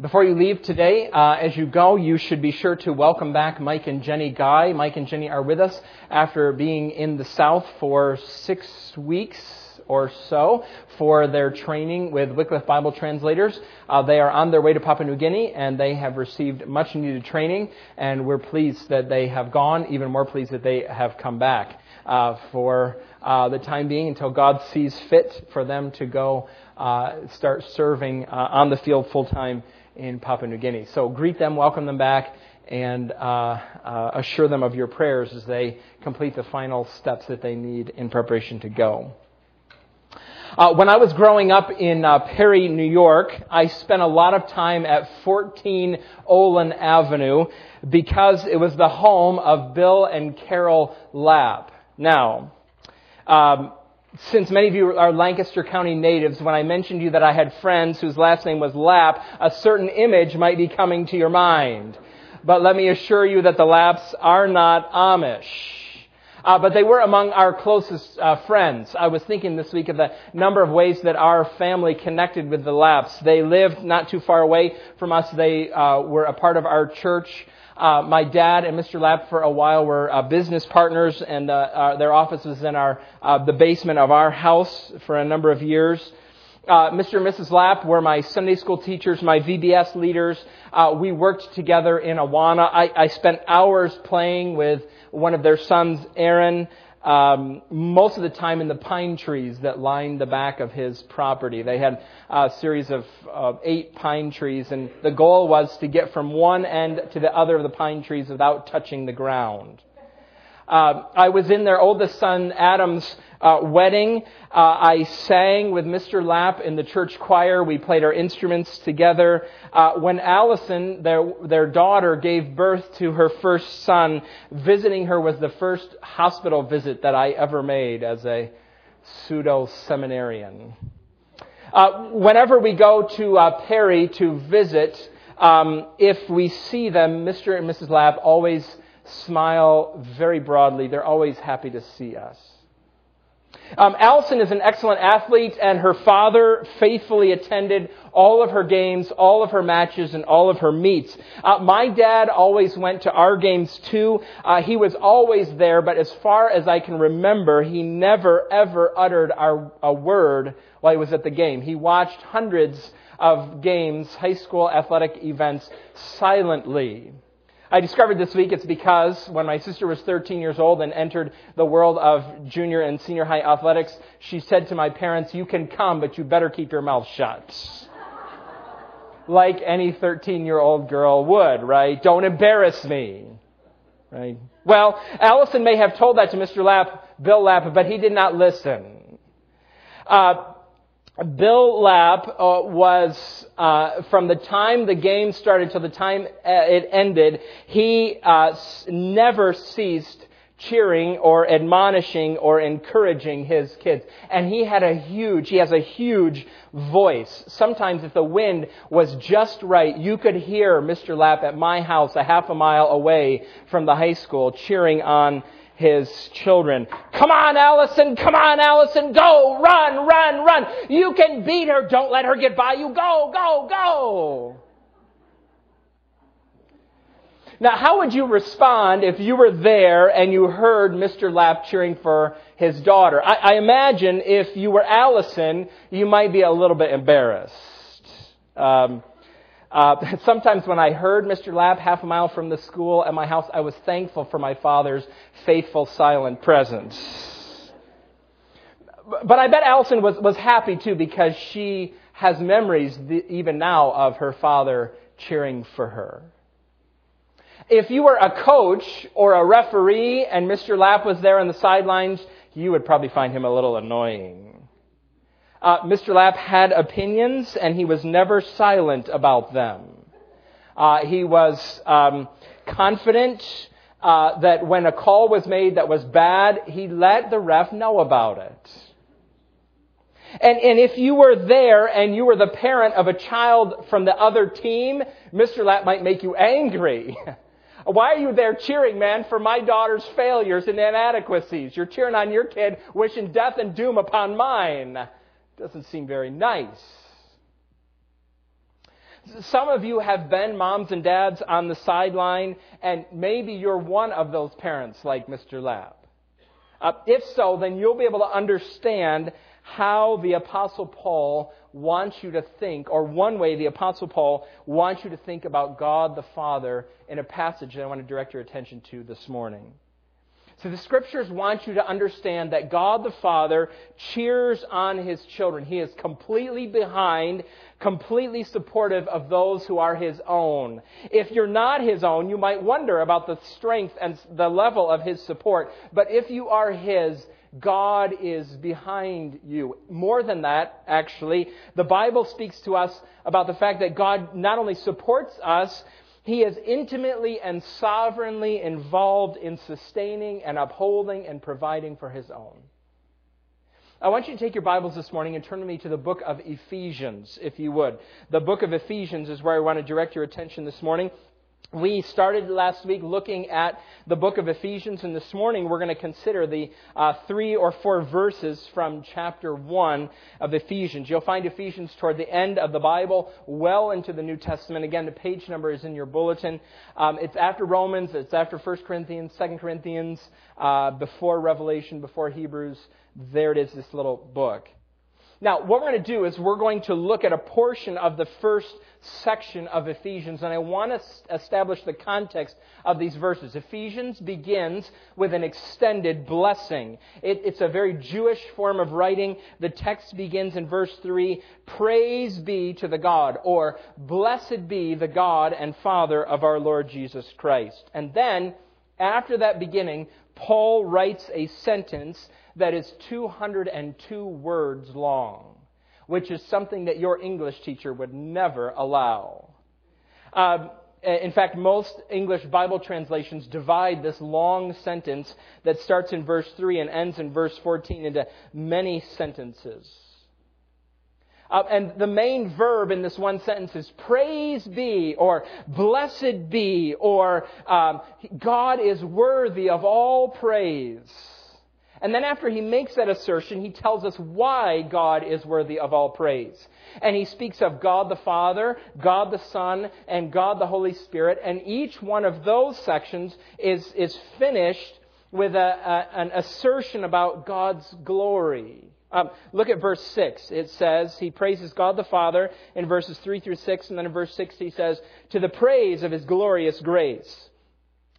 Before you leave today, uh, as you go, you should be sure to welcome back Mike and Jenny Guy. Mike and Jenny are with us after being in the South for six weeks or so for their training with Wycliffe Bible translators. Uh, they are on their way to Papua New Guinea and they have received much needed training and we're pleased that they have gone, even more pleased that they have come back uh, for uh, the time being until God sees fit for them to go uh, start serving uh, on the field full time in Papua New Guinea. So greet them, welcome them back, and uh, uh, assure them of your prayers as they complete the final steps that they need in preparation to go. Uh, when I was growing up in uh, Perry, New York, I spent a lot of time at 14 Olin Avenue because it was the home of Bill and Carol Lapp. Now, um, since many of you are Lancaster County natives, when I mentioned to you that I had friends whose last name was Lapp, a certain image might be coming to your mind. But let me assure you that the Lapps are not Amish. Uh, but they were among our closest uh, friends. I was thinking this week of the number of ways that our family connected with the Lapps. They lived not too far away from us. They uh, were a part of our church. Uh, my dad and Mr. Lapp for a while were uh, business partners, and uh, uh their office was in our uh, the basement of our house for a number of years. Uh, Mr. and Mrs. Lapp were my Sunday school teachers, my VBS leaders. we worked together in Awana. I, I spent hours playing with one of their sons, Aaron um, most of the time in the pine trees that lined the back of his property. They had a series of uh, eight pine trees, and the goal was to get from one end to the other of the pine trees without touching the ground. Uh, I was in their oldest son Adam's uh, wedding. Uh, I sang with Mr. Lapp in the church choir. We played our instruments together. Uh, when Allison, their, their daughter, gave birth to her first son, visiting her was the first hospital visit that I ever made as a pseudo seminarian. Uh, whenever we go to uh, Perry to visit, um, if we see them, Mr. and Mrs. Lapp always smile very broadly. They're always happy to see us. Um, Allison is an excellent athlete, and her father faithfully attended all of her games, all of her matches, and all of her meets. Uh, my dad always went to our games too. Uh, he was always there, but as far as I can remember, he never ever uttered our, a word while he was at the game. He watched hundreds of games, high school athletic events, silently. I discovered this week it's because when my sister was 13 years old and entered the world of junior and senior high athletics, she said to my parents, You can come, but you better keep your mouth shut. like any 13 year old girl would, right? Don't embarrass me. Right? Well, Allison may have told that to Mr. Lapp, Bill Lapp, but he did not listen. Uh, Bill Lapp uh, was, uh, from the time the game started till the time uh, it ended, he uh, never ceased cheering or admonishing or encouraging his kids. And he had a huge, he has a huge voice. Sometimes if the wind was just right, you could hear Mr. Lapp at my house a half a mile away from the high school cheering on his children. Come on, Allison! Come on, Allison! Go! Run! Run! Run! You can beat her! Don't let her get by you! Go! Go! Go! Now, how would you respond if you were there and you heard Mr. Lapp cheering for his daughter? I, I imagine if you were Allison, you might be a little bit embarrassed. Um, uh, sometimes when I heard Mr. Lapp half a mile from the school at my house, I was thankful for my father's faithful, silent presence. But I bet Allison was, was happy too because she has memories even now of her father cheering for her. If you were a coach or a referee and Mr. Lapp was there on the sidelines, you would probably find him a little annoying. Uh, Mr. Lapp had opinions, and he was never silent about them. Uh, he was um, confident uh, that when a call was made that was bad, he let the ref know about it. And, and if you were there and you were the parent of a child from the other team, Mr. Lapp might make you angry. Why are you there cheering, man, for my daughter's failures and inadequacies? You're cheering on your kid, wishing death and doom upon mine. Doesn't seem very nice. Some of you have been moms and dads on the sideline, and maybe you're one of those parents like Mr. Lapp. Uh, if so, then you'll be able to understand how the Apostle Paul wants you to think, or one way the Apostle Paul wants you to think about God the Father in a passage that I want to direct your attention to this morning. So the scriptures want you to understand that God the Father cheers on his children. He is completely behind, completely supportive of those who are his own. If you're not his own, you might wonder about the strength and the level of his support. But if you are his, God is behind you. More than that, actually, the Bible speaks to us about the fact that God not only supports us, he is intimately and sovereignly involved in sustaining and upholding and providing for his own. I want you to take your Bibles this morning and turn to me to the book of Ephesians, if you would. The book of Ephesians is where I want to direct your attention this morning. We started last week looking at the book of Ephesians, and this morning we're going to consider the uh, three or four verses from chapter 1 of Ephesians. You'll find Ephesians toward the end of the Bible, well into the New Testament. Again, the page number is in your bulletin. Um, it's after Romans, it's after 1 Corinthians, 2 Corinthians, uh, before Revelation, before Hebrews. There it is, this little book. Now, what we're going to do is we're going to look at a portion of the first section of Ephesians, and I want to establish the context of these verses. Ephesians begins with an extended blessing. It, it's a very Jewish form of writing. The text begins in verse 3 Praise be to the God, or Blessed be the God and Father of our Lord Jesus Christ. And then, after that beginning, Paul writes a sentence that is 202 words long, which is something that your English teacher would never allow. Um, in fact, most English Bible translations divide this long sentence that starts in verse 3 and ends in verse 14 into many sentences. Uh, and the main verb in this one sentence is praise be, or blessed be, or um, God is worthy of all praise. And then after he makes that assertion, he tells us why God is worthy of all praise. And he speaks of God the Father, God the Son, and God the Holy Spirit. And each one of those sections is, is finished with a, a, an assertion about God's glory. Um, look at verse 6. It says, He praises God the Father in verses 3 through 6, and then in verse 6 he says, To the praise of His glorious grace.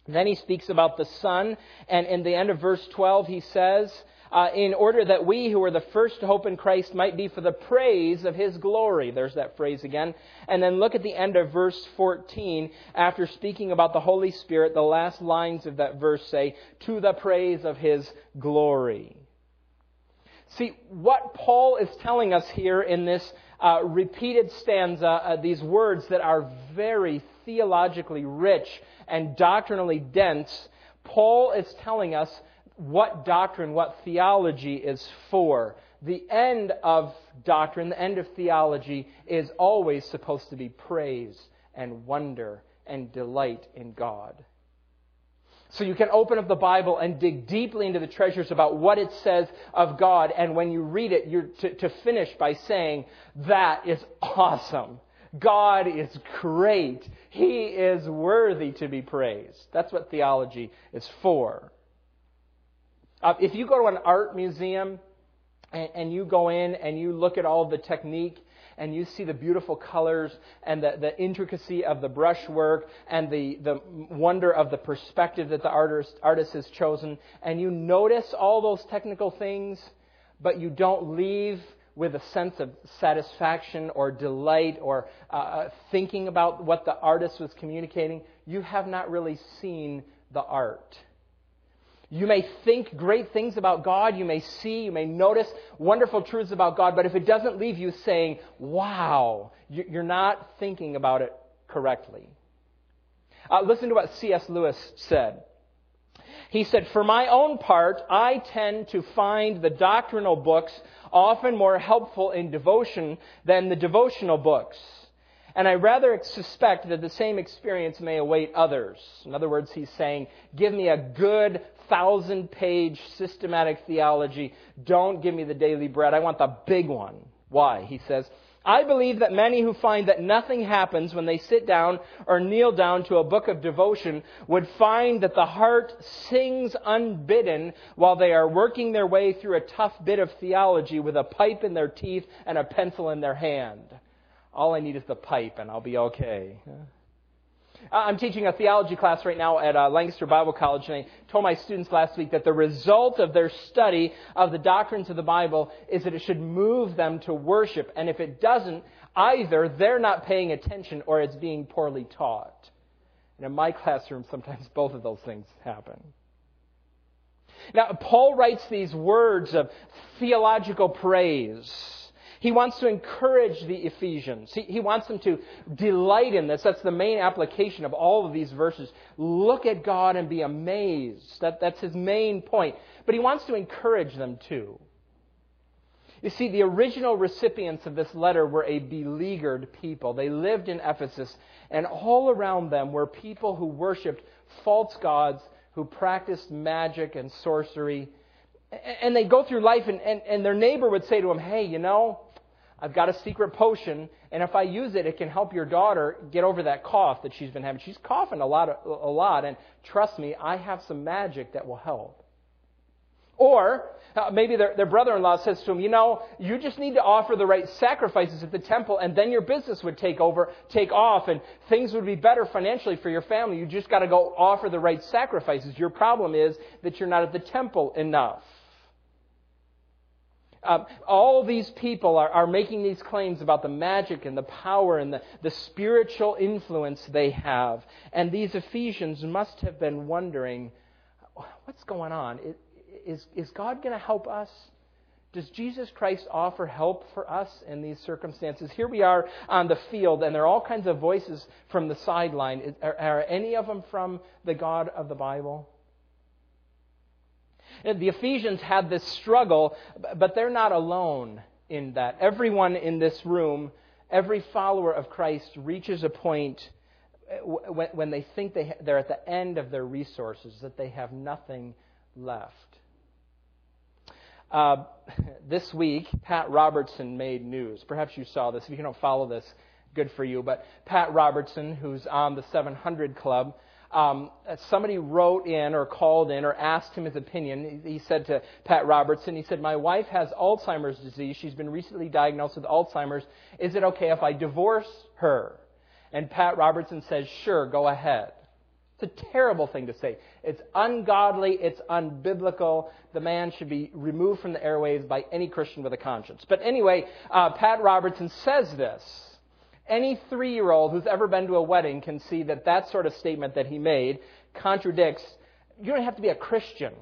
Then he speaks about the Son, and in the end of verse 12 he says, uh, in order that we who are the first to hope in Christ might be for the praise of his glory. There's that phrase again. And then look at the end of verse 14. After speaking about the Holy Spirit, the last lines of that verse say, to the praise of his glory. See, what Paul is telling us here in this uh, repeated stanza, uh, these words that are very theologically rich and doctrinally dense, Paul is telling us what doctrine, what theology is for. The end of doctrine, the end of theology, is always supposed to be praise and wonder and delight in God. So you can open up the Bible and dig deeply into the treasures about what it says of God. And when you read it, you're to, to finish by saying, that is awesome. God is great. He is worthy to be praised. That's what theology is for. Uh, if you go to an art museum and, and, you go in and you look at all the technique and you see the beautiful colors and the, the intricacy of the brushwork and the, the wonder of the perspective that the artist, artist has chosen, and you notice all those technical things, but you don't leave with a sense of satisfaction or delight or uh, uh, thinking about what the artist was communicating, you have not really seen the art. You may think great things about God, you may see, you may notice wonderful truths about God, but if it doesn't leave you saying, wow, you're not thinking about it correctly. Uh, listen to what C.S. Lewis said. He said, For my own part, I tend to find the doctrinal books often more helpful in devotion than the devotional books. And I rather suspect that the same experience may await others. In other words, he's saying, give me a good thousand page systematic theology. Don't give me the daily bread. I want the big one. Why? He says, I believe that many who find that nothing happens when they sit down or kneel down to a book of devotion would find that the heart sings unbidden while they are working their way through a tough bit of theology with a pipe in their teeth and a pencil in their hand. All I need is the pipe and I'll be okay. Uh, I'm teaching a theology class right now at uh, Lancaster Bible College, and I told my students last week that the result of their study of the doctrines of the Bible is that it should move them to worship. And if it doesn't, either they're not paying attention or it's being poorly taught. And in my classroom, sometimes both of those things happen. Now, Paul writes these words of theological praise he wants to encourage the Ephesians. He, he, wants them to delight in this. That's the main application of all of these verses. Look at God and be amazed. That, that's his main point. But he wants to encourage them too. You see, the original recipients of this letter were a beleaguered people. They lived in Ephesus, and all around them were people who worshiped false gods, who practiced magic and sorcery. And they go through life, and, and, and their neighbor would say to them, Hey, you know, I've got a secret potion, and if I use it, it can help your daughter get over that cough that she's been having. She's coughing a lot, a lot, and trust me, I have some magic that will help. Or uh, maybe their, their brother-in-law says to him, you know, you just need to offer the right sacrifices at the temple, and then your business would take over, take off, and things would be better financially for your family. You just got to go offer the right sacrifices. Your problem is that you're not at the temple enough. Um, all these people are, are making these claims about the magic and the power and the, the spiritual influence they have. And these Ephesians must have been wondering what's going on? Is, is God going to help us? Does Jesus Christ offer help for us in these circumstances? Here we are on the field, and there are all kinds of voices from the sideline. Are, are any of them from the God of the Bible? The Ephesians had this struggle, but they're not alone in that. Everyone in this room, every follower of Christ, reaches a point uh, when they think they're at the end of their resources, that they have nothing left. Uh, this week, Pat Robertson made news. Perhaps you saw this. If you don't follow this, good for you. But Pat Robertson, who's on the 700 Club, um, somebody wrote in or called in or asked him his opinion. He said to Pat Robertson, he said, My wife has Alzheimer's disease. She's been recently diagnosed with Alzheimer's. Is it okay if I divorce her? And Pat Robertson says, Sure, go ahead. It's a terrible thing to say. It's ungodly. It's unbiblical. The man should be removed from the airwaves by any Christian with a conscience. But anyway, uh, Pat Robertson says this. Any three year old who's ever been to a wedding can see that that sort of statement that he made contradicts. You don't have to be a Christian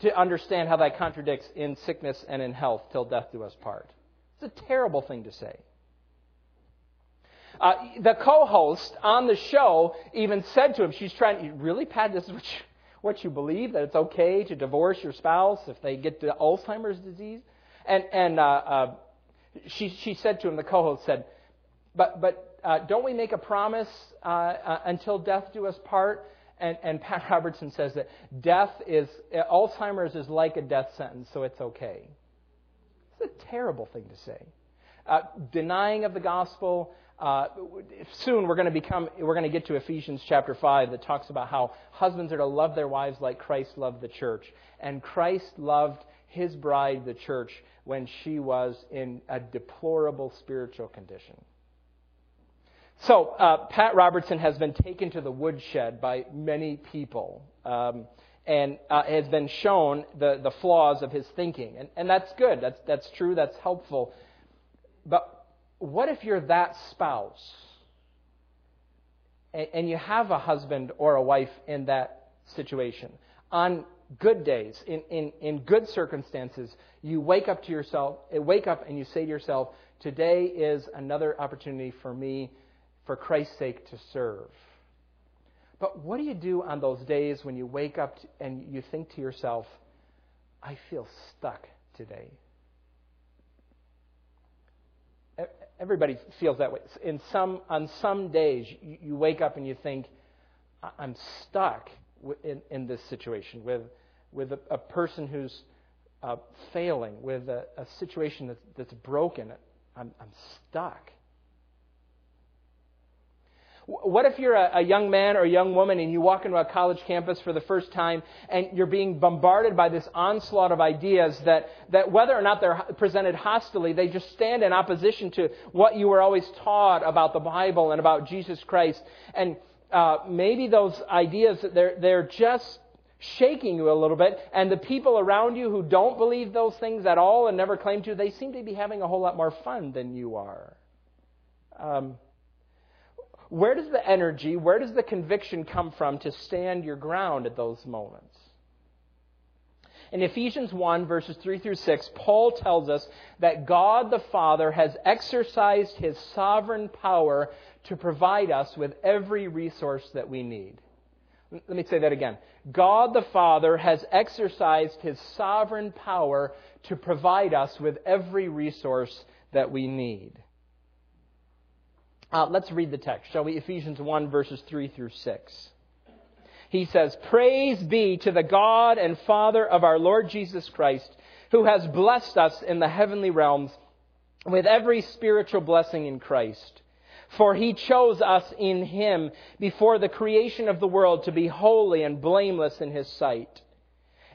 to understand how that contradicts in sickness and in health till death do us part. It's a terrible thing to say. Uh, the co-host on the show even said to him, she's trying, really, Pat, this is what you, what you believe, that it's okay to divorce your spouse if they get to Alzheimer's disease? And, and uh, uh, she, she said to him, the co-host said, but, but uh, don't we make a promise uh, uh, until death do us part? And, and Pat Robertson says that death is, Alzheimer's is like a death sentence, so it's okay. It's a terrible thing to say. Uh, denying of the gospel. Uh, soon we're going to become, we're going to get to Ephesians chapter 5 that talks about how husbands are to love their wives like Christ loved the church. And Christ loved his bride, the church, when she was in a deplorable spiritual condition. So, uh, Pat Robertson has been taken to the woodshed by many people um, and uh, has been shown the, the flaws of his thinking. And, and that's good. That's, that's true. That's helpful. But what if you're that spouse and, and you have a husband or a wife in that situation? On good days, in, in, in good circumstances, you wake up to yourself, wake up and you say to yourself, today is another opportunity for me for Christ's sake to serve. But what do you do on those days when you wake up and you think to yourself, I feel stuck today? Everybody feels that way. In some, on some days, you wake up and you think, I'm stuck in, in this situation with, with a, a person who's uh, failing, with a, a situation that's, that's broken. I'm, I'm stuck. What if you're a, a, young man or young woman and you walk into a college campus for the first time and you're being bombarded by this onslaught of ideas that, that whether or not they're presented hostilely, they just stand in opposition to what you were always taught about the Bible and about Jesus Christ. And uh, maybe those ideas, they're, they're just shaking you a little bit. And the people around you who don't believe those things at all and never claim to, they seem to be having a whole lot more fun than you are. Um, where does the energy, where does the conviction come from to stand your ground at those moments? In Ephesians 1, verses 3 through 6, Paul tells us that God the Father has exercised his sovereign power to provide us with every resource that we need. Let me say that again. God the Father has exercised his sovereign power to provide us with every resource that we need. Uh, let's read the text, shall we? Ephesians 1, verses 3 through 6. He says, Praise be to the God and Father of our Lord Jesus Christ, who has blessed us in the heavenly realms with every spiritual blessing in Christ. For he chose us in him before the creation of the world to be holy and blameless in his sight.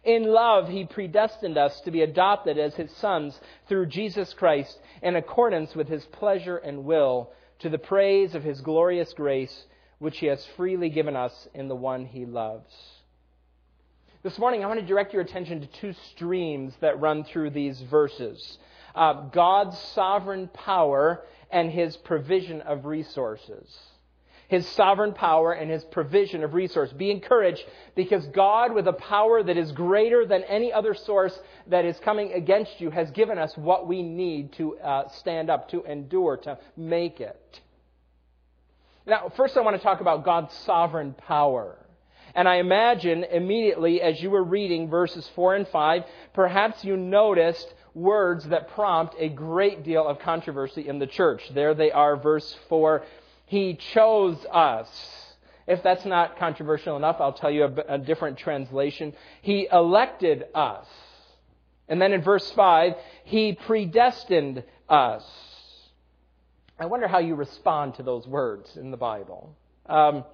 In love, he predestined us to be adopted as his sons through Jesus Christ in accordance with his pleasure and will to the praise of his glorious grace, which he has freely given us in the one he loves. This morning, I want to direct your attention to two streams that run through these verses uh, God's sovereign power and his provision of resources his sovereign power and his provision of resource. Be encouraged because God, with a power that is greater than any other source that is coming against you, has given us what we need to uh, stand up, to endure, to make it. Now, first I want to talk about God's sovereign power. And I imagine immediately as you were reading verses 4 and 5, perhaps you noticed words that prompt a great deal of controversy in the church. There they are, verse 4 he chose us. If that's not controversial enough, I'll tell you a, a different translation. He elected us. And then in verse 5, He predestined us. I wonder how you respond to those words in the Bible. Um,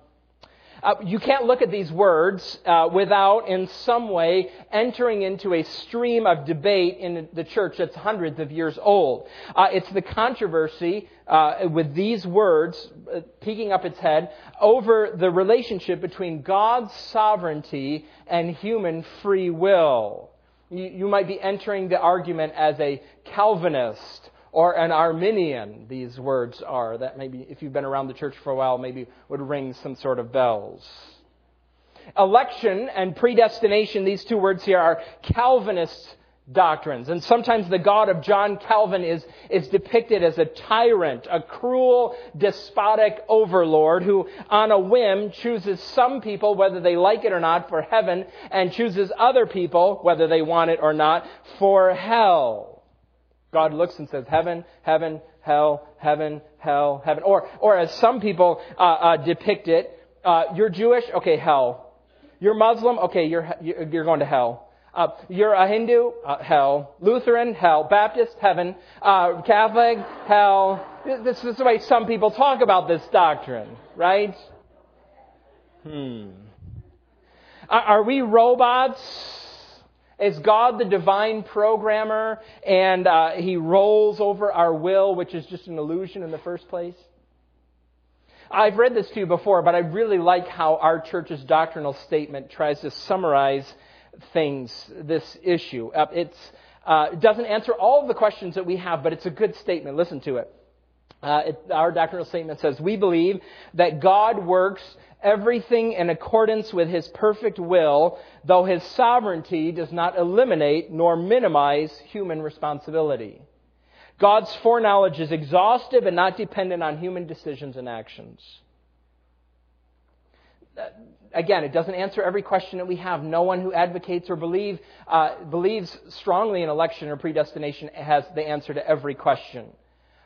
uh, you can't look at these words uh, without, in some way, entering into a stream of debate in the church that's hundreds of years old. Uh, it's the controversy uh, with these words uh, peeking up its head over the relationship between God's sovereignty and human free will. You, you might be entering the argument as a Calvinist or an Arminian, these words are. That maybe, if you've been around the church for a while, maybe would ring some sort of bells. Election and predestination, these two words here are Calvinist doctrines. And sometimes the God of John Calvin is, is depicted as a tyrant, a cruel, despotic overlord who, on a whim, chooses some people, whether they like it or not, for heaven, and chooses other people, whether they want it or not, for hell. God looks and says, heaven, heaven, hell, heaven, hell, heaven. Or, or as some people uh, uh, depict it, uh, you're Jewish, okay, hell. You're Muslim, okay, you're, you're going to hell. Uh, you're a Hindu, uh, hell. Lutheran, hell. Baptist, heaven. Uh, Catholic, hell. This is the way some people talk about this doctrine, right? Hmm. Are we robots? Is God the divine programmer and uh, he rolls over our will, which is just an illusion in the first place? I've read this to you before, but I really like how our church's doctrinal statement tries to summarize things, this issue. Uh, uh, it doesn't answer all of the questions that we have, but it's a good statement. Listen to it. Uh, it, our doctrinal statement says, We believe that God works everything in accordance with his perfect will, though his sovereignty does not eliminate nor minimize human responsibility. God's foreknowledge is exhaustive and not dependent on human decisions and actions. Uh, again, it doesn't answer every question that we have. No one who advocates or believe, uh, believes strongly in election or predestination has the answer to every question.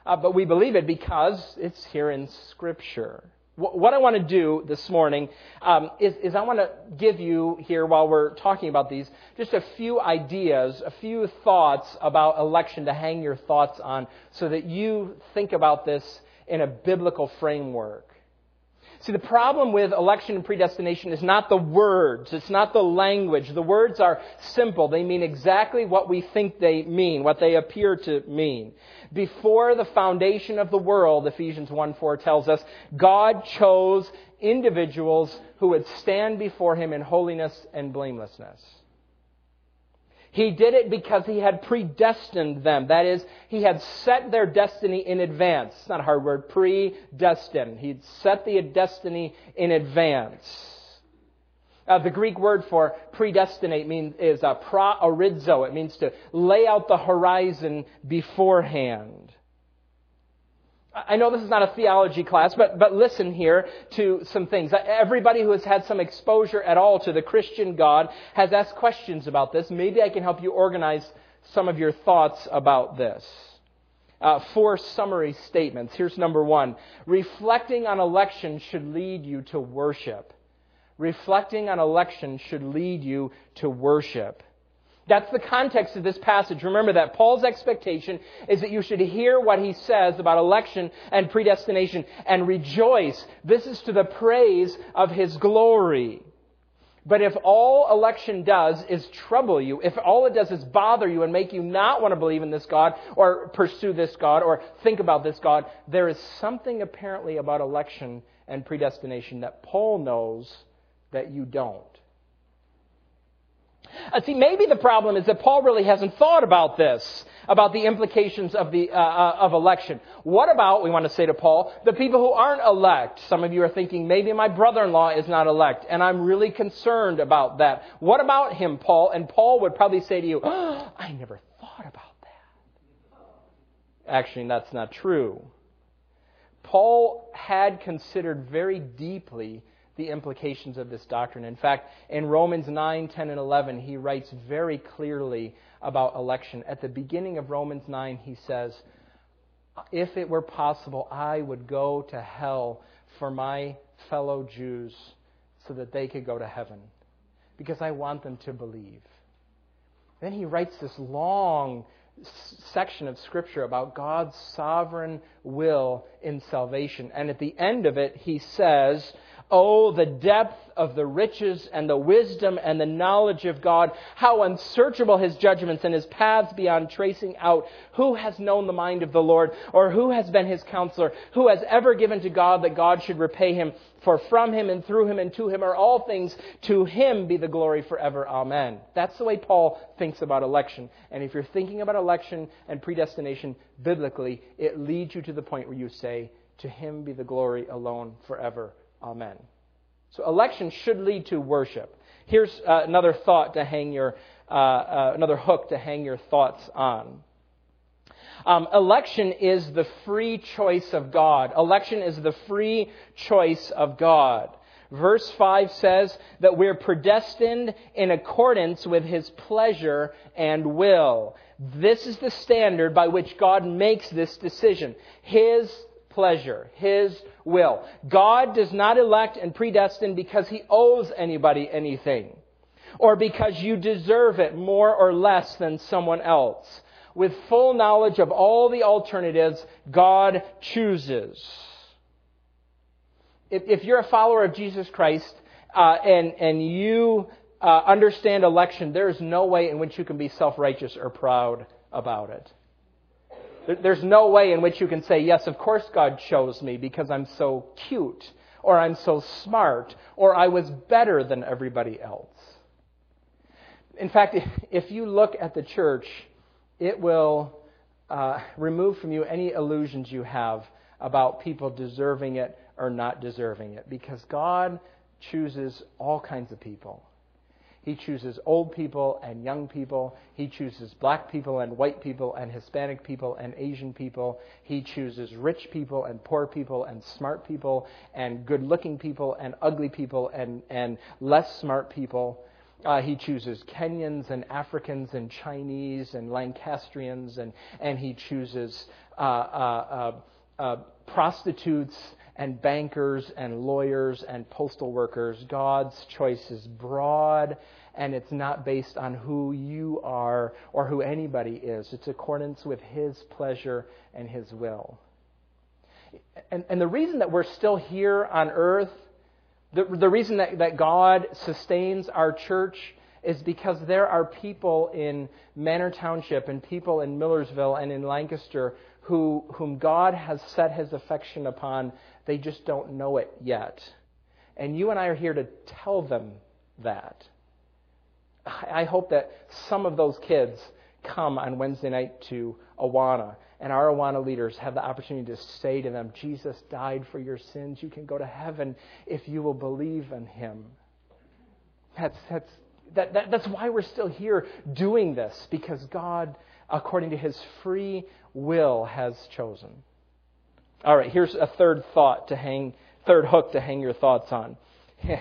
Uh, but we believe it because it's here in Scripture. What I want to do this morning um, is, is I want to give you here, while we're talking about these, just a few ideas, a few thoughts about election to hang your thoughts on so that you think about this in a biblical framework. See, the problem with election and predestination is not the words, it's not the language. The words are simple. They mean exactly what we think they mean, what they appear to mean. Before the foundation of the world, Ephesians 1 4 tells us, God chose individuals who would stand before Him in holiness and blamelessness. He did it because he had predestined them. That is, he had set their destiny in advance. It's not a hard word, predestined. He'd set the destiny in advance. Uh, the Greek word for predestinate means is uh, proorizo. It means to lay out the horizon beforehand. I know this is not a theology class, but, but listen here to some things. Everybody who has had some exposure at all to the Christian God has asked questions about this. Maybe I can help you organize some of your thoughts about this. Uh, four summary statements. Here's number one. Reflecting on election should lead you to worship. Reflecting on election should lead you to worship. That's the context of this passage. Remember that Paul's expectation is that you should hear what he says about election and predestination and rejoice. This is to the praise of his glory. But if all election does is trouble you, if all it does is bother you and make you not want to believe in this God or pursue this God or think about this God, there is something apparently about election and predestination that Paul knows that you don't. Uh, see, maybe the problem is that Paul really hasn't thought about this, about the implications of, the, uh, uh, of election. What about, we want to say to Paul, the people who aren't elect? Some of you are thinking, maybe my brother-in-law is not elect, and I'm really concerned about that. What about him, Paul? And Paul would probably say to you, oh, I never thought about that. Actually, that's not true. Paul had considered very deeply the implications of this doctrine. In fact, in Romans 9, 10, and 11, he writes very clearly about election. At the beginning of Romans 9, he says, If it were possible, I would go to hell for my fellow Jews so that they could go to heaven, because I want them to believe. Then he writes this long section of Scripture about God's sovereign will in salvation. And at the end of it, he says, Oh, the depth of the riches and the wisdom and the knowledge of God. How unsearchable his judgments and his paths beyond tracing out. Who has known the mind of the Lord? Or who has been his counselor? Who has ever given to God that God should repay him? For from him and through him and to him are all things. To him be the glory forever. Amen. That's the way Paul thinks about election. And if you're thinking about election and predestination biblically, it leads you to the point where you say, To him be the glory alone forever. Amen. So election should lead to worship. Here's uh, another thought to hang your, uh, uh, another hook to hang your thoughts on. Um, election is the free choice of God. Election is the free choice of God. Verse 5 says that we're predestined in accordance with His pleasure and will. This is the standard by which God makes this decision. His pleasure, His will. God does not elect and predestine because He owes anybody anything or because you deserve it more or less than someone else. With full knowledge of all the alternatives, God chooses. If, you're a follower of Jesus Christ uh, and, and you uh, understand election, there is no way in which you can be self righteous or proud about it. There's no way in which you can say, yes, of course God chose me because I'm so cute, or I'm so smart, or I was better than everybody else. In fact, if you look at the church, it will uh, remove from you any illusions you have about people deserving it or not deserving it because God chooses all kinds of people. He chooses old people and young people. He chooses black people and white people and Hispanic people and Asian people. He chooses rich people and poor people and smart people and good looking people and ugly people and, and less smart people. Uh, he chooses Kenyans and Africans and Chinese and Lancastrians and, and he chooses uh, uh, uh, uh prostitutes and bankers and lawyers and postal workers. God's choice is broad and it's not based on who you are or who anybody is. It's accordance with His pleasure and His will. And, and the reason that we're still here on earth, the, the reason that, that God sustains our church is because there are people in Manor Township and people in Millersville and in Lancaster who, whom God has set his affection upon. They just don't know it yet. And you and I are here to tell them that. I hope that some of those kids come on Wednesday night to Awana, and our Awana leaders have the opportunity to say to them, Jesus died for your sins. You can go to heaven if you will believe in him. That's, that's, that, that, that's why we're still here doing this, because God, according to his free will, has chosen. All right, here's a third thought to hang, third hook to hang your thoughts on.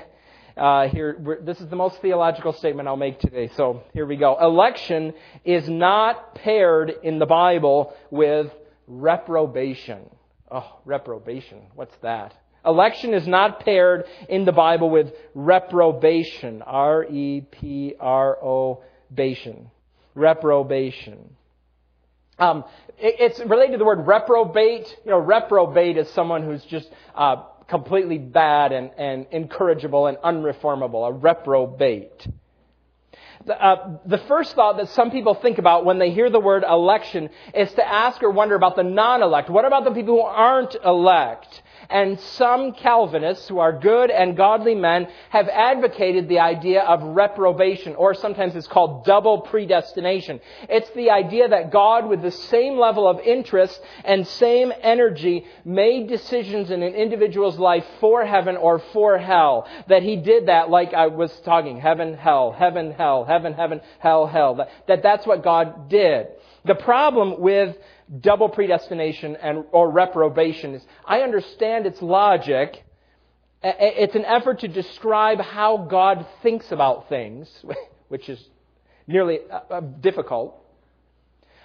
Uh, here, this is the most theological statement I'll make today. So here we go. Election is not paired in the Bible with reprobation. Oh, reprobation. What's that? Election is not paired in the Bible with reprobation. R E P R O bation. Reprobation. Um, it, it's related to the word reprobate. You know, reprobate is someone who's just uh, completely bad and, and incorrigible and unreformable, a reprobate. The, uh, the first thought that some people think about when they hear the word election is to ask or wonder about the non-elect. What about the people who aren't elect? And some Calvinists, who are good and godly men, have advocated the idea of reprobation, or sometimes it's called double predestination. It's the idea that God, with the same level of interest and same energy, made decisions in an individual's life for heaven or for hell. That He did that like I was talking, heaven, hell, heaven, hell, heaven, heaven, hell, hell. That, that that's what God did. The problem with double predestination and, or reprobation is I understand its logic. It's an effort to describe how God thinks about things, which is nearly uh, uh, difficult.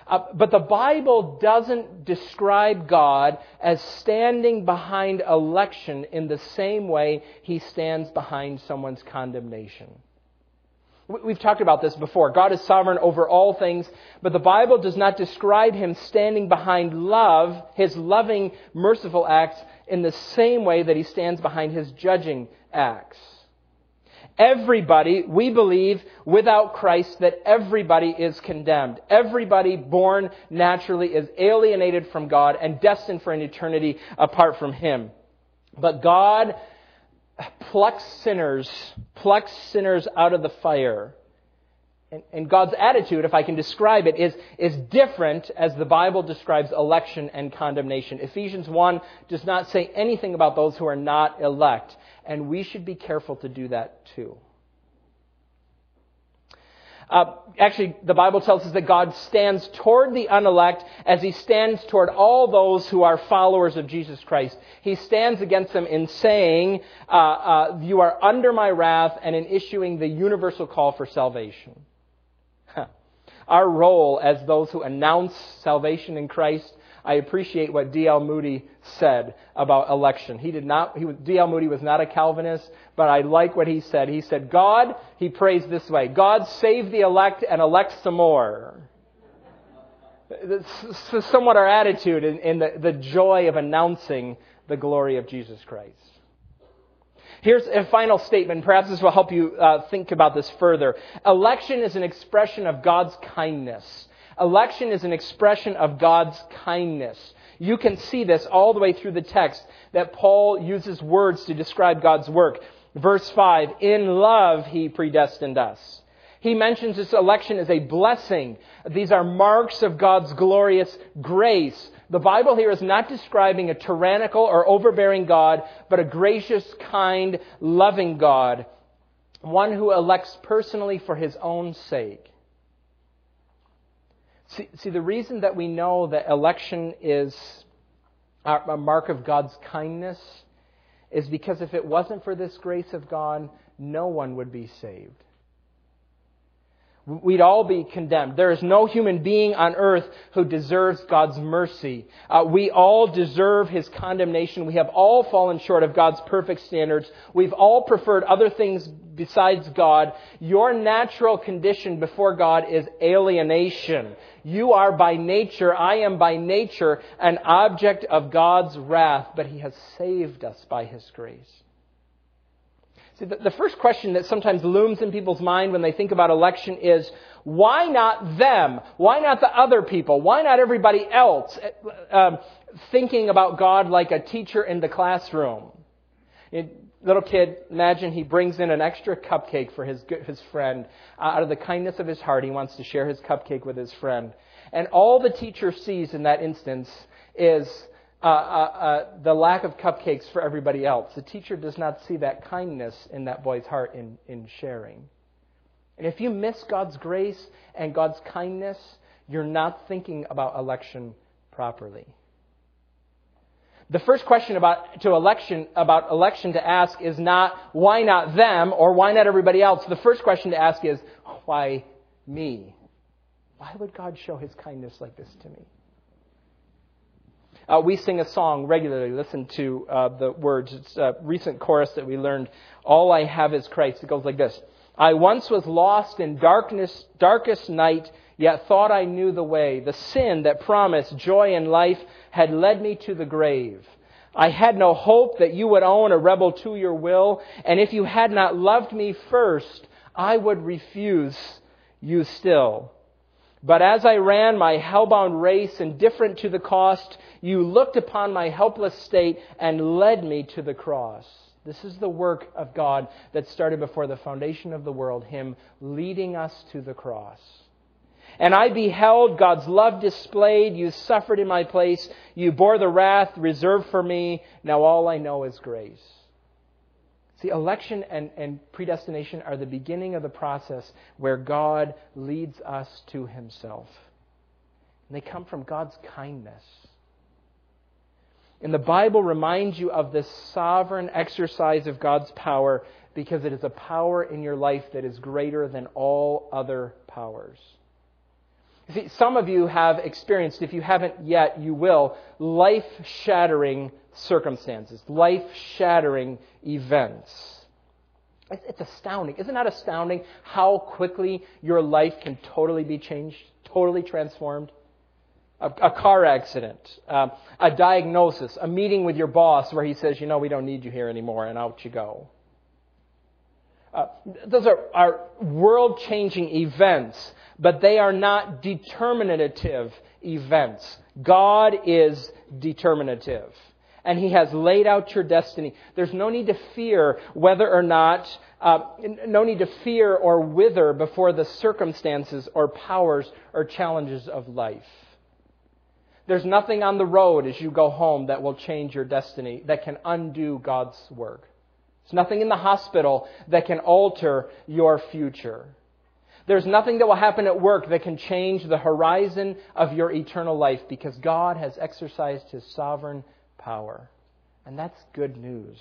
Uh, but the Bible doesn't describe God as standing behind election in the same way he stands behind someone's condemnation. We've talked about this before. God is sovereign over all things, but the Bible does not describe him standing behind love, his loving, merciful acts, in the same way that he stands behind his judging acts. Everybody, we believe without Christ that everybody is condemned. Everybody born naturally is alienated from God and destined for an eternity apart from Him. But God plucks sinners, plucks sinners out of the fire. And, and, God's attitude, if I can describe it, is, is different as the Bible describes election and condemnation. Ephesians 1 does not say anything about those who are not elect, and we should be careful to do that too. Uh, actually, the Bible tells us that God stands toward the unelect as he stands toward all those who are followers of Jesus Christ. He stands against them in saying, uh, uh, You are under my wrath, and in issuing the universal call for salvation. Our role as those who announce salvation in Christ I appreciate what D.L. Moody said about election. He did not, D.L. Moody was not a Calvinist, but I like what he said. He said, God, he prays this way, God save the elect and elect some more. This is somewhat our attitude in, in the, the joy of announcing the glory of Jesus Christ. Here's a final statement. Perhaps this will help you uh, think about this further. Election is an expression of God's kindness. Election is an expression of God's kindness. You can see this all the way through the text that Paul uses words to describe God's work. Verse 5, in love he predestined us. He mentions this election as a blessing. These are marks of God's glorious grace. The Bible here is not describing a tyrannical or overbearing God, but a gracious, kind, loving God. One who elects personally for his own sake. See, see, the reason that we know that election is a mark of God's kindness is because if it wasn't for this grace of God, no one would be saved. We'd all be condemned. There is no human being on earth who deserves God's mercy. Uh, we all deserve His condemnation. We have all fallen short of God's perfect standards. We've all preferred other things besides God. Your natural condition before God is alienation. You are by nature, I am by nature, an object of God's wrath, but He has saved us by His grace. See, the, the first question that sometimes looms in people's mind when they think about election is, why not them? Why not the other people? Why not everybody else? Um, thinking about God like a teacher in the classroom. It, little kid, imagine he brings in an extra cupcake for his, his friend. Uh, out of the kindness of his heart, he wants to share his cupcake with his friend. And all the teacher sees in that instance is uh, uh, uh, the lack of cupcakes for everybody else. The teacher does not see that kindness in that boy's heart in, in sharing. And if you miss God's grace and God's kindness, you're not thinking about election properly. The first question about to election about election to ask is not why not them or why not everybody else. The first question to ask is why me? Why would God show his kindness like this to me? Uh, we sing a song regularly. Listen to uh, the words. It's a recent chorus that we learned. All I have is Christ. It goes like this. I once was lost in darkness, darkest night, yet thought I knew the way. The sin that promised joy and life had led me to the grave. I had no hope that you would own a rebel to your will, and if you had not loved me first, I would refuse you still. But as I ran my hellbound race, indifferent to the cost, you looked upon my helpless state and led me to the cross. This is the work of God that started before the foundation of the world, Him leading us to the cross. And I beheld God's love displayed. You suffered in my place. You bore the wrath reserved for me. Now all I know is grace. See, election and, and predestination are the beginning of the process where God leads us to himself. And they come from God's kindness. And the Bible reminds you of this sovereign exercise of God's power because it is a power in your life that is greater than all other powers. See, some of you have experienced, if you haven't yet, you will, life shattering circumstances, life shattering events. It's astounding. Isn't that astounding how quickly your life can totally be changed, totally transformed? A, a car accident, um, a diagnosis, a meeting with your boss where he says, you know, we don't need you here anymore, and out you go. Uh, those are, are world changing events but they are not determinative events. God is determinative. And He has laid out your destiny. There's no need to fear whether or not, uh, no need to fear or wither before the circumstances or powers or challenges of life. There's nothing on the road as you go home that will change your destiny, that can undo God's work. There's nothing in the hospital that can alter your future. There's nothing that will happen at work that can change the horizon of your eternal life because God has exercised his sovereign power. And that's good news.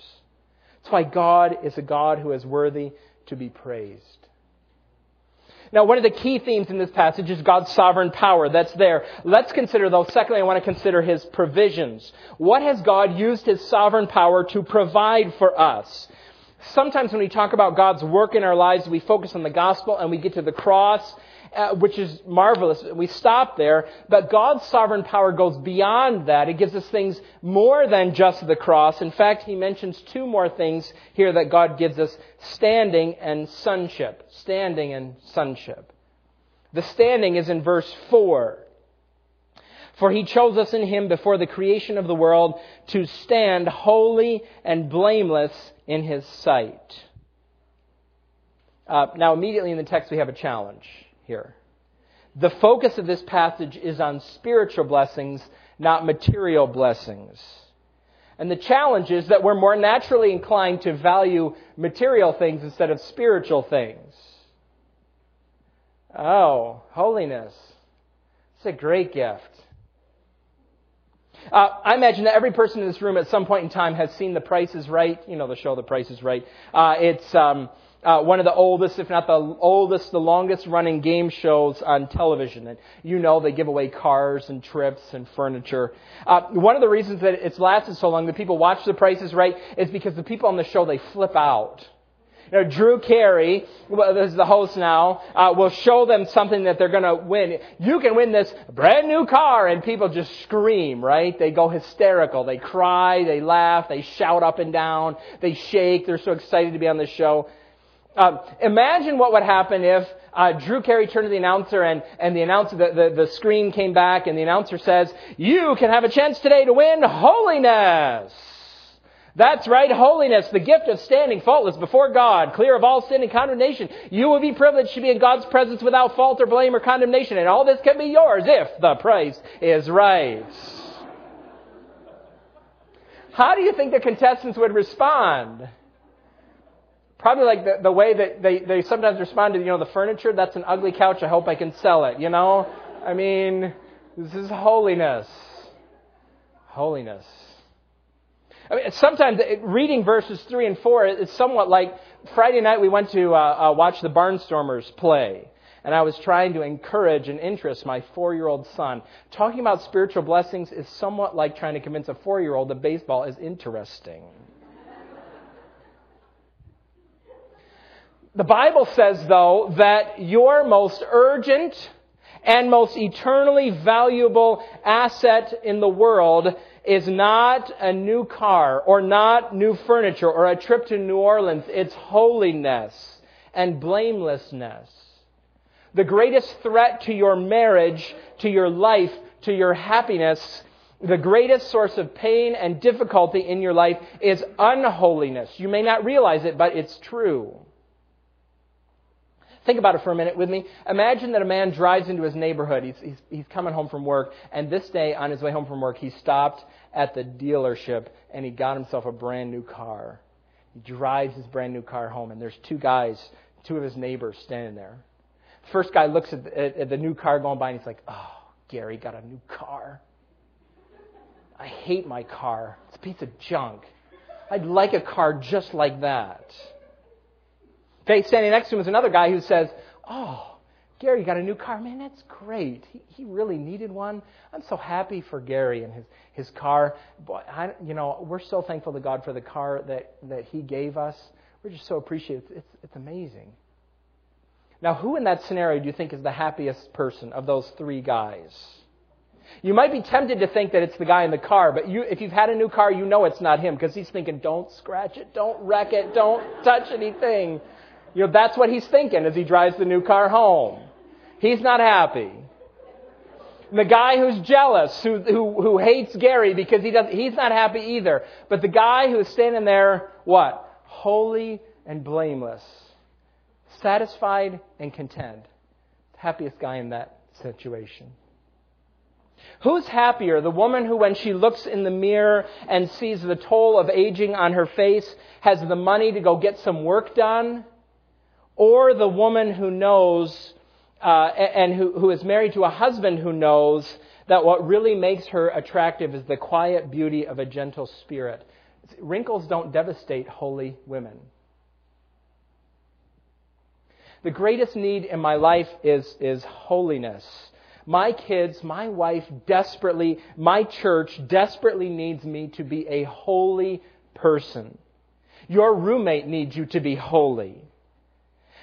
That's why God is a God who is worthy to be praised. Now, one of the key themes in this passage is God's sovereign power. That's there. Let's consider, though, secondly, I want to consider His provisions. What has God used His sovereign power to provide for us? Sometimes when we talk about God's work in our lives, we focus on the gospel and we get to the cross, uh, which is marvelous. We stop there, but God's sovereign power goes beyond that. It gives us things more than just the cross. In fact, he mentions two more things here that God gives us standing and sonship. Standing and sonship. The standing is in verse 4. For he chose us in him before the creation of the world to stand holy and blameless in his sight. Uh, now, immediately in the text, we have a challenge here. The focus of this passage is on spiritual blessings, not material blessings. And the challenge is that we're more naturally inclined to value material things instead of spiritual things. Oh, holiness. It's a great gift. Uh, I imagine that every person in this room at some point in time has seen The Price is Right. You know the show The Price is Right. Uh, it's um, uh, one of the oldest, if not the oldest, the longest running game shows on television. And you know they give away cars and trips and furniture. Uh, one of the reasons that it's lasted so long, that people watch The Price is Right, is because the people on the show, they flip out. You know, Drew Carey, this is the host now, uh, will show them something that they're going to win. You can win this brand new car, and people just scream, right? They go hysterical. They cry, they laugh, they shout up and down, they shake. They're so excited to be on the show. Uh, imagine what would happen if uh, Drew Carey turned to the announcer and, and the announcer, the, the, the screen came back and the announcer says, you can have a chance today to win holiness. That's right, holiness, the gift of standing faultless before God, clear of all sin and condemnation. You will be privileged to be in God's presence without fault or blame or condemnation, and all this can be yours if the price is right. How do you think the contestants would respond? Probably like the, the way that they, they sometimes respond to, you know, the furniture, that's an ugly couch, I hope I can sell it, you know? I mean, this is holiness. Holiness. I mean, sometimes reading verses 3 and 4 is somewhat like Friday night we went to uh, uh, watch the Barnstormers play. And I was trying to encourage and interest my four year old son. Talking about spiritual blessings is somewhat like trying to convince a four year old that baseball is interesting. The Bible says, though, that your most urgent and most eternally valuable asset in the world is not a new car or not new furniture or a trip to New Orleans. It's holiness and blamelessness. The greatest threat to your marriage, to your life, to your happiness, the greatest source of pain and difficulty in your life is unholiness. You may not realize it, but it's true. Think about it for a minute with me. Imagine that a man drives into his neighborhood. He's, he's, he's coming home from work, and this day, on his way home from work, he stopped at the dealership and he got himself a brand new car. He drives his brand new car home, and there's two guys, two of his neighbors standing there. First guy looks at the, at the new car going by, and he's like, Oh, Gary got a new car. I hate my car. It's a piece of junk. I'd like a car just like that. Standing next to him is another guy who says, Oh, Gary you got a new car. Man, that's great. He, he really needed one. I'm so happy for Gary and his, his car. Boy, I, you know, we're so thankful to God for the car that, that he gave us. We're just so appreciative. It's, it's, it's amazing. Now, who in that scenario do you think is the happiest person of those three guys? You might be tempted to think that it's the guy in the car, but you, if you've had a new car, you know it's not him because he's thinking, don't scratch it, don't wreck it, don't touch anything. You know, that's what he's thinking as he drives the new car home. He's not happy. The guy who's jealous, who, who, who hates Gary because he does, he's not happy either. But the guy who's standing there, what? Holy and blameless. Satisfied and content. The happiest guy in that situation. Who's happier? The woman who, when she looks in the mirror and sees the toll of aging on her face, has the money to go get some work done? Or the woman who knows uh, and who, who is married to a husband who knows that what really makes her attractive is the quiet beauty of a gentle spirit. Wrinkles don't devastate holy women. The greatest need in my life is, is holiness. My kids, my wife desperately, my church desperately needs me to be a holy person. Your roommate needs you to be holy.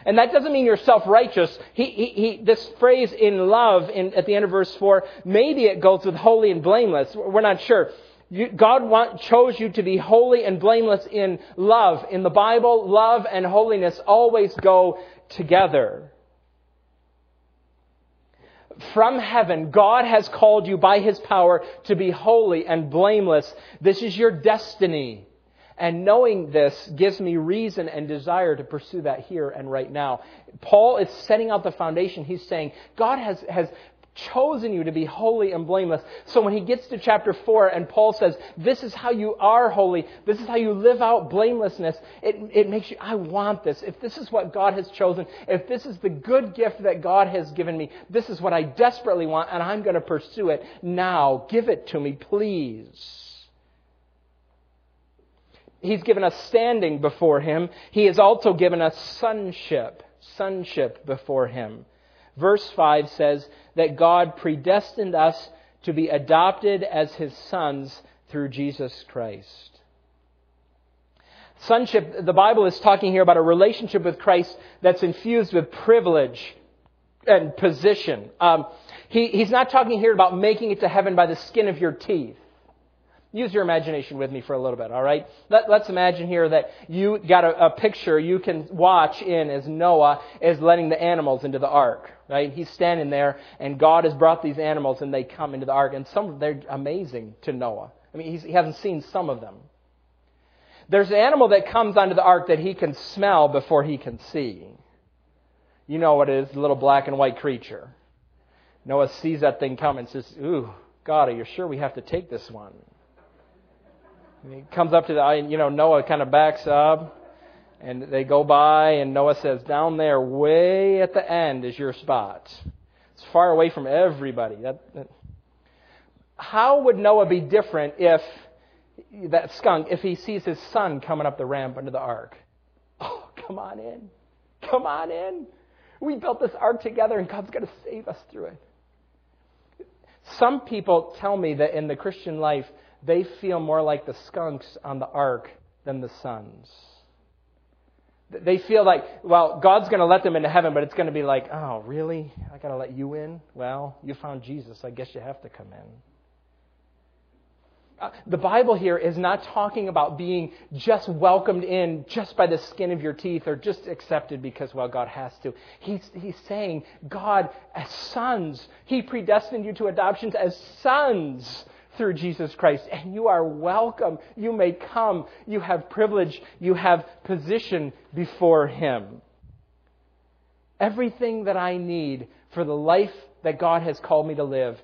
And that doesn't mean you're self-righteous. He, he, he, this phrase in love in, at the end of verse 4, maybe it goes with holy and blameless. We're not sure. You, God want, chose you to be holy and blameless in love. In the Bible, love and holiness always go together. From heaven, God has called you by His power to be holy and blameless. This is your destiny. And knowing this gives me reason and desire to pursue that here and right now. Paul is setting out the foundation. He's saying God has, has chosen you to be holy and blameless. So when he gets to chapter 4 and Paul says, this is how you are holy, this is how you live out blamelessness, it, it makes you, I want this. If this is what God has chosen, if this is the good gift that God has given me, this is what I desperately want and I'm going to pursue it now. Give it to me, please. He's given us standing before him. He has also given us sonship, sonship before him. Verse 5 says that God predestined us to be adopted as his sons through Jesus Christ. Sonship, the Bible is talking here about a relationship with Christ that's infused with privilege and position. Um, he, he's not talking here about making it to heaven by the skin of your teeth. Use your imagination with me for a little bit, all right? Let, us imagine here that you got a, a, picture you can watch in as Noah is letting the animals into the ark, right? He's standing there, and God has brought these animals, and they come into the ark, and some of they're amazing to Noah. I mean, he hasn't seen some of them. There's an animal that comes onto the ark that he can smell before he can see. You know what it is, a little black and white creature. Noah sees that thing come and says, Ooh, God, are you sure we have to take this one? And he comes up to the, eye, you know, Noah kind of backs up, and they go by, and Noah says, Down there, way at the end, is your spot. It's far away from everybody. That, that. How would Noah be different if that skunk, if he sees his son coming up the ramp under the ark? Oh, come on in. Come on in. We built this ark together, and God's going to save us through it. Some people tell me that in the Christian life, they feel more like the skunks on the ark than the sons. They feel like, well, God's going to let them into heaven, but it's going to be like, oh, really? I got to let you in? Well, you found Jesus. I guess you have to come in. Uh, the Bible here is not talking about being just welcomed in just by the skin of your teeth or just accepted because, well, God has to. He's, he's saying, God, as sons, He predestined you to adoptions as sons through Jesus Christ. And you are welcome. You may come. You have privilege. You have position before Him. Everything that I need for the life that God has called me to live,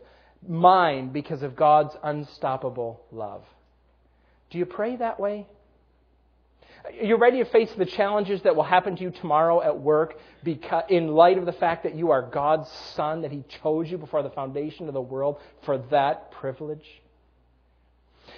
mine because of God's unstoppable love. Do you pray that way? Are ready to face the challenges that will happen to you tomorrow at work because, in light of the fact that you are God's son, that He chose you before the foundation of the world for that privilege?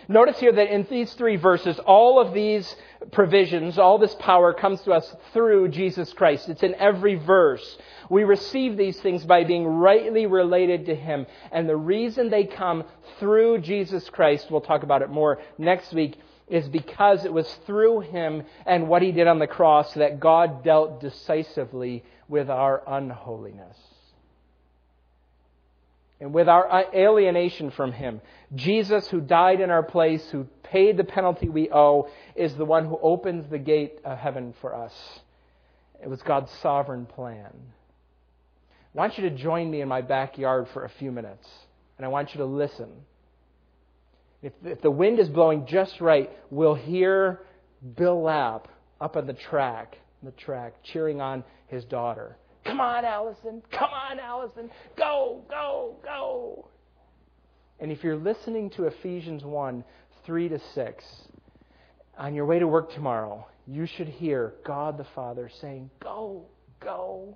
Notice here that in these three verses, all of these provisions, all this power comes to us through Jesus Christ. It's in every verse. We receive these things by being rightly related to Him. And the reason they come through Jesus Christ, we'll talk about it more next week, is because it was through Him and what He did on the cross that God dealt decisively with our unholiness and with our uh, alienation from Him. Jesus, who died in our place, who paid the penalty we owe, is the one who opens the gate of heaven for us. It was God's sovereign plan. I want you to join me in my backyard for a few minutes, and I want you to listen. If, if the wind is blowing just right, we'll hear Bill Lapp up on the track, the track, cheering on his daughter. Come on, Allison. Come on, Allison. Go, go, go. And if you're listening to Ephesians 1 3 to 6, on your way to work tomorrow, you should hear God the Father saying, Go, go,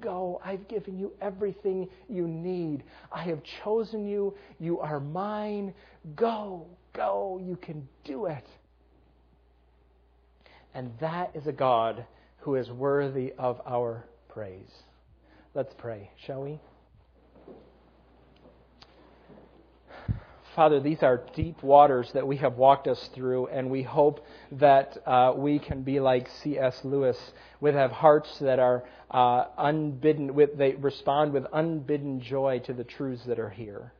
go. I've given you everything you need. I have chosen you. You are mine. Go, go. You can do it. And that is a God who is worthy of our praise. Let's pray, shall we? Father, these are deep waters that we have walked us through, and we hope that uh, we can be like C.S. Lewis, with have hearts that are uh, unbidden, with, they respond with unbidden joy to the truths that are here.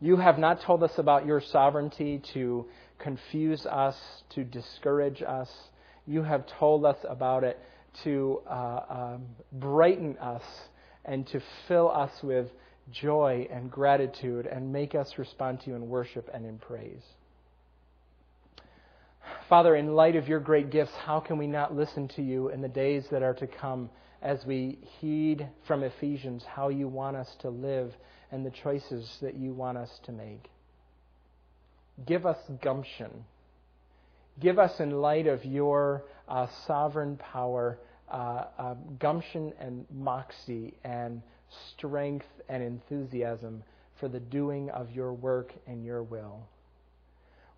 You have not told us about your sovereignty to confuse us, to discourage us. You have told us about it to uh, um, brighten us and to fill us with joy and gratitude and make us respond to you in worship and in praise. Father, in light of your great gifts, how can we not listen to you in the days that are to come as we heed from Ephesians how you want us to live and the choices that you want us to make? Give us gumption. Give us, in light of your uh, sovereign power, uh, uh, gumption and moxie and strength and enthusiasm for the doing of your work and your will.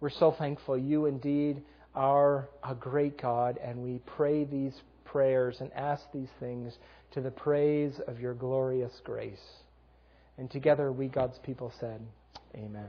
We're so thankful. You indeed are a great God, and we pray these prayers and ask these things to the praise of your glorious grace. And together we, God's people, said, Amen.